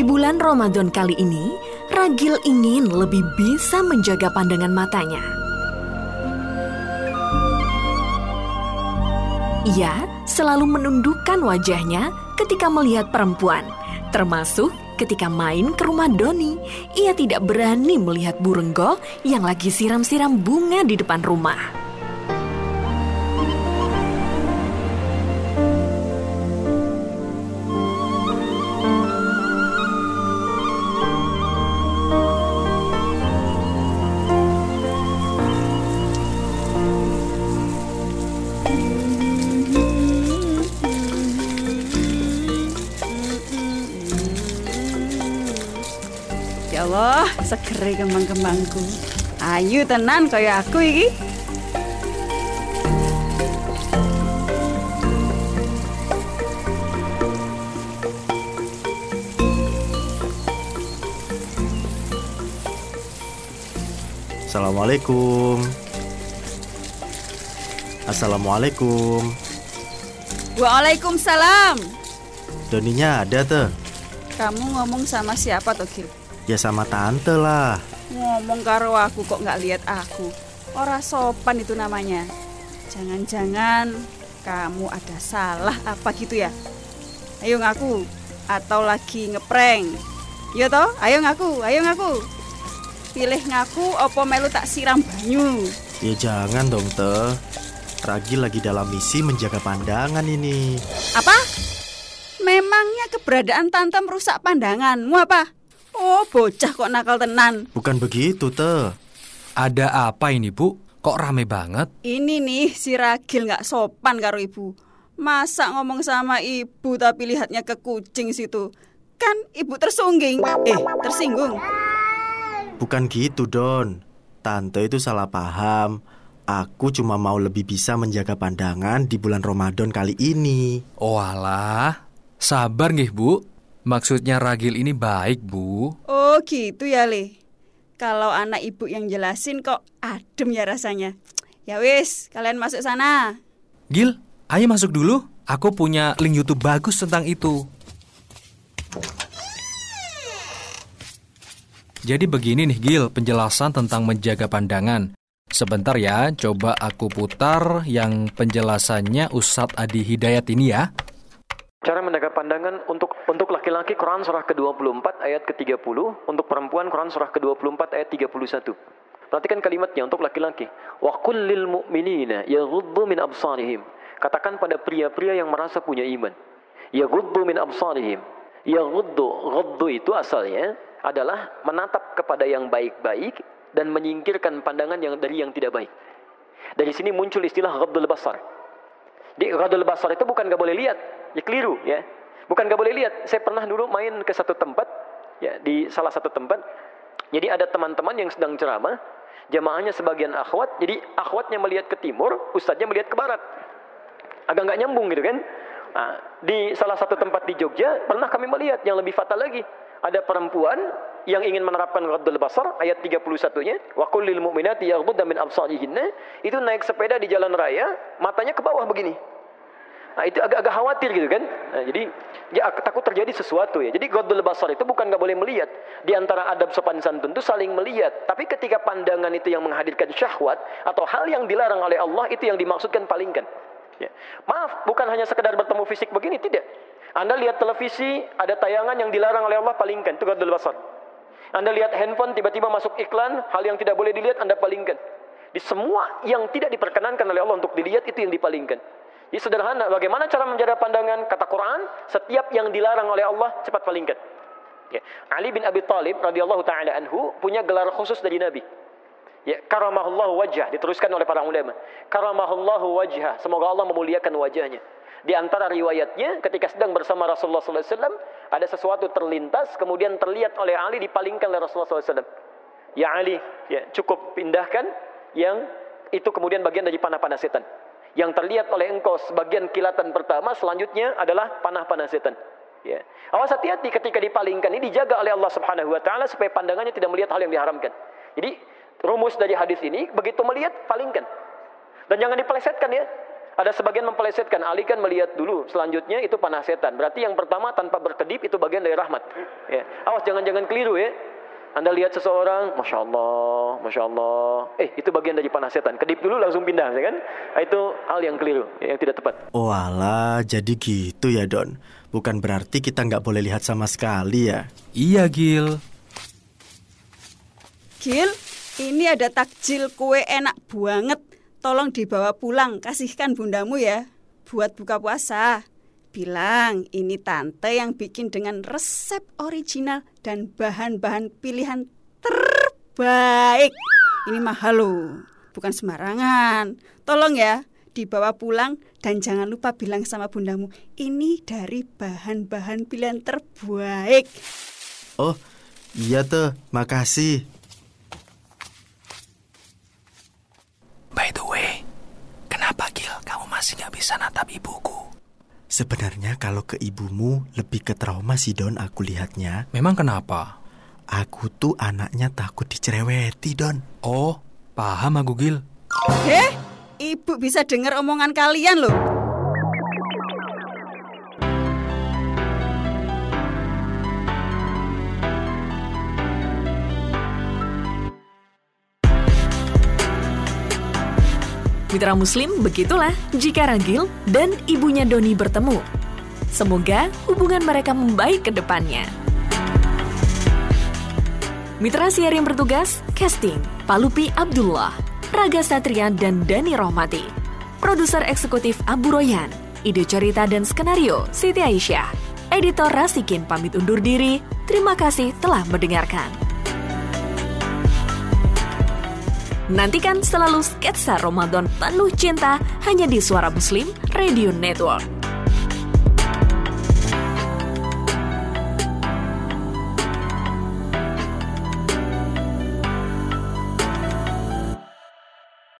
Di bulan Ramadan kali ini, Ragil ingin lebih bisa menjaga pandangan matanya. Ia selalu menundukkan wajahnya ketika melihat perempuan, termasuk ketika main ke rumah Doni. Ia tidak berani melihat Burenggo yang lagi siram-siram bunga di depan rumah. Allah, segere kembang-kembangku. Ayu tenan kaya aku iki. Assalamualaikum. Assalamualaikum. Waalaikumsalam. Doninya ada tuh. Kamu ngomong sama siapa toh, Gil? Ya sama tante lah. Ngomong karo aku kok nggak lihat aku. Ora sopan itu namanya. Jangan-jangan kamu ada salah apa gitu ya? Ayo ngaku atau lagi ngeprank. Yo toh, ayo ngaku, ayo ngaku. Pilih ngaku opo melu tak siram banyu. Ya jangan dong teh. Ragi lagi dalam misi menjaga pandangan ini. Apa? Memangnya keberadaan tante merusak pandanganmu apa? Oh, bocah kok nakal tenan. Bukan begitu teh. Ada apa ini, Bu? Kok rame banget? Ini nih si Ragil nggak sopan karo ibu. Masa ngomong sama ibu tapi lihatnya ke kucing situ. Kan ibu tersungging. Eh, tersinggung. Bukan gitu Don. Tante itu salah paham. Aku cuma mau lebih bisa menjaga pandangan di bulan Ramadan kali ini. Oh alah, sabar nggih, Bu. Maksudnya Ragil ini baik, Bu. Oh, gitu ya, Le. Kalau anak ibu yang jelasin kok adem ya rasanya. Ya wis, kalian masuk sana. Gil, ayo masuk dulu. Aku punya link YouTube bagus tentang itu. Jadi begini nih Gil, penjelasan tentang menjaga pandangan. Sebentar ya, coba aku putar yang penjelasannya Ustadz Adi Hidayat ini ya. Cara menjaga pandangan untuk untuk laki-laki Quran surah ke-24 ayat ke-30, untuk perempuan Quran surah ke-24 ayat 31. Perhatikan kalimatnya untuk laki-laki. Wa kullil mu'minina yaghuddu min absarihim. Katakan pada pria-pria yang merasa punya iman. Yaghuddu min absarihim. Yaghuddu, ghuddu itu asalnya adalah menatap kepada yang baik-baik dan menyingkirkan pandangan yang dari yang tidak baik. Dari sini muncul istilah ghaddul basar. Di ghaddul basar itu bukan gak boleh lihat, ya keliru ya. Bukan gak boleh lihat. Saya pernah dulu main ke satu tempat, ya di salah satu tempat. Jadi ada teman-teman yang sedang ceramah, jamaahnya sebagian akhwat, jadi akhwatnya melihat ke timur, ustadznya melihat ke barat. Agak nggak nyambung gitu kan. Nah, di salah satu tempat di Jogja pernah kami melihat yang lebih fatal lagi. Ada perempuan yang ingin menerapkan ghaddul basar ayat 31-nya, wa kullil mu'minati yaghdudna min absarihinna, itu naik sepeda di jalan raya, matanya ke bawah begini. Nah, itu agak-agak khawatir gitu kan. Nah, jadi ya takut terjadi sesuatu ya. Jadi ghaddul basar itu bukan nggak boleh melihat. Di antara adab sopan santun itu saling melihat. Tapi ketika pandangan itu yang menghadirkan syahwat atau hal yang dilarang oleh Allah itu yang dimaksudkan palingkan. Ya. Maaf, bukan hanya sekedar bertemu fisik begini, tidak. Anda lihat televisi, ada tayangan yang dilarang oleh Allah, palingkan. Itu gadul basar. Anda lihat handphone, tiba-tiba masuk iklan, hal yang tidak boleh dilihat, Anda palingkan. Di semua yang tidak diperkenankan oleh Allah untuk dilihat, itu yang dipalingkan. Jadi sederhana, bagaimana cara menjaga pandangan? Kata Quran, setiap yang dilarang oleh Allah, cepat palingkan. Ya. Ali bin Abi Talib radhiyallahu taala anhu punya gelar khusus dari Nabi. Ya, karamahullahu wajah diteruskan oleh para ulama. Karamahullahu wajah, semoga Allah memuliakan wajahnya. Di antara riwayatnya ketika sedang bersama Rasulullah SAW ada sesuatu terlintas kemudian terlihat oleh Ali dipalingkan oleh Rasulullah SAW. Ya Ali, ya cukup pindahkan yang itu kemudian bagian dari panah-panah setan. Yang terlihat oleh engkau sebagian kilatan pertama selanjutnya adalah panah-panah setan. Ya. Awas hati-hati ketika dipalingkan ini dijaga oleh Allah Subhanahu wa taala supaya pandangannya tidak melihat hal yang diharamkan. Jadi rumus dari hadis ini begitu melihat palingkan. Dan jangan dipelesetkan ya. Ada sebagian mempelesetkan, Ali kan melihat dulu, selanjutnya itu panah setan. Berarti yang pertama tanpa berkedip itu bagian dari rahmat. Ya. Awas jangan-jangan keliru ya. Anda lihat seseorang, masya Allah, masya Allah, eh itu bagian dari panah setan. Kedip dulu langsung pindah, ya kan? Nah, itu hal yang keliru, yang tidak tepat. Oh alah, jadi gitu ya Don. Bukan berarti kita nggak boleh lihat sama sekali ya. Iya, Gil. Gil, ini ada takjil kue enak banget. Tolong dibawa pulang, kasihkan bundamu ya. Buat buka puasa. Bilang ini tante yang bikin dengan resep original dan bahan-bahan pilihan terbaik. Ini mahal loh, bukan sembarangan. Tolong ya, dibawa pulang dan jangan lupa bilang sama bundamu, ini dari bahan-bahan pilihan terbaik. Oh, iya tuh, makasih. By the way, kenapa Gil kamu masih nggak bisa natap ibuku? Sebenarnya kalau ke ibumu lebih ke trauma sih Don aku lihatnya. Memang kenapa? Aku tuh anaknya takut dicereweti Don. Oh, paham aku, Gil. Eh, ibu bisa dengar omongan kalian loh. Mitra Muslim, begitulah jika Ragil dan ibunya Doni bertemu. Semoga hubungan mereka membaik ke depannya. Mitra siar yang bertugas, casting, Palupi Abdullah, Raga Satria dan Dani Rohmati. Produser eksekutif Abu Royan, ide cerita dan skenario Siti Aisyah. Editor Rasikin pamit undur diri, terima kasih telah mendengarkan. Nantikan selalu sketsa Ramadan penuh cinta hanya di Suara Muslim Radio Network.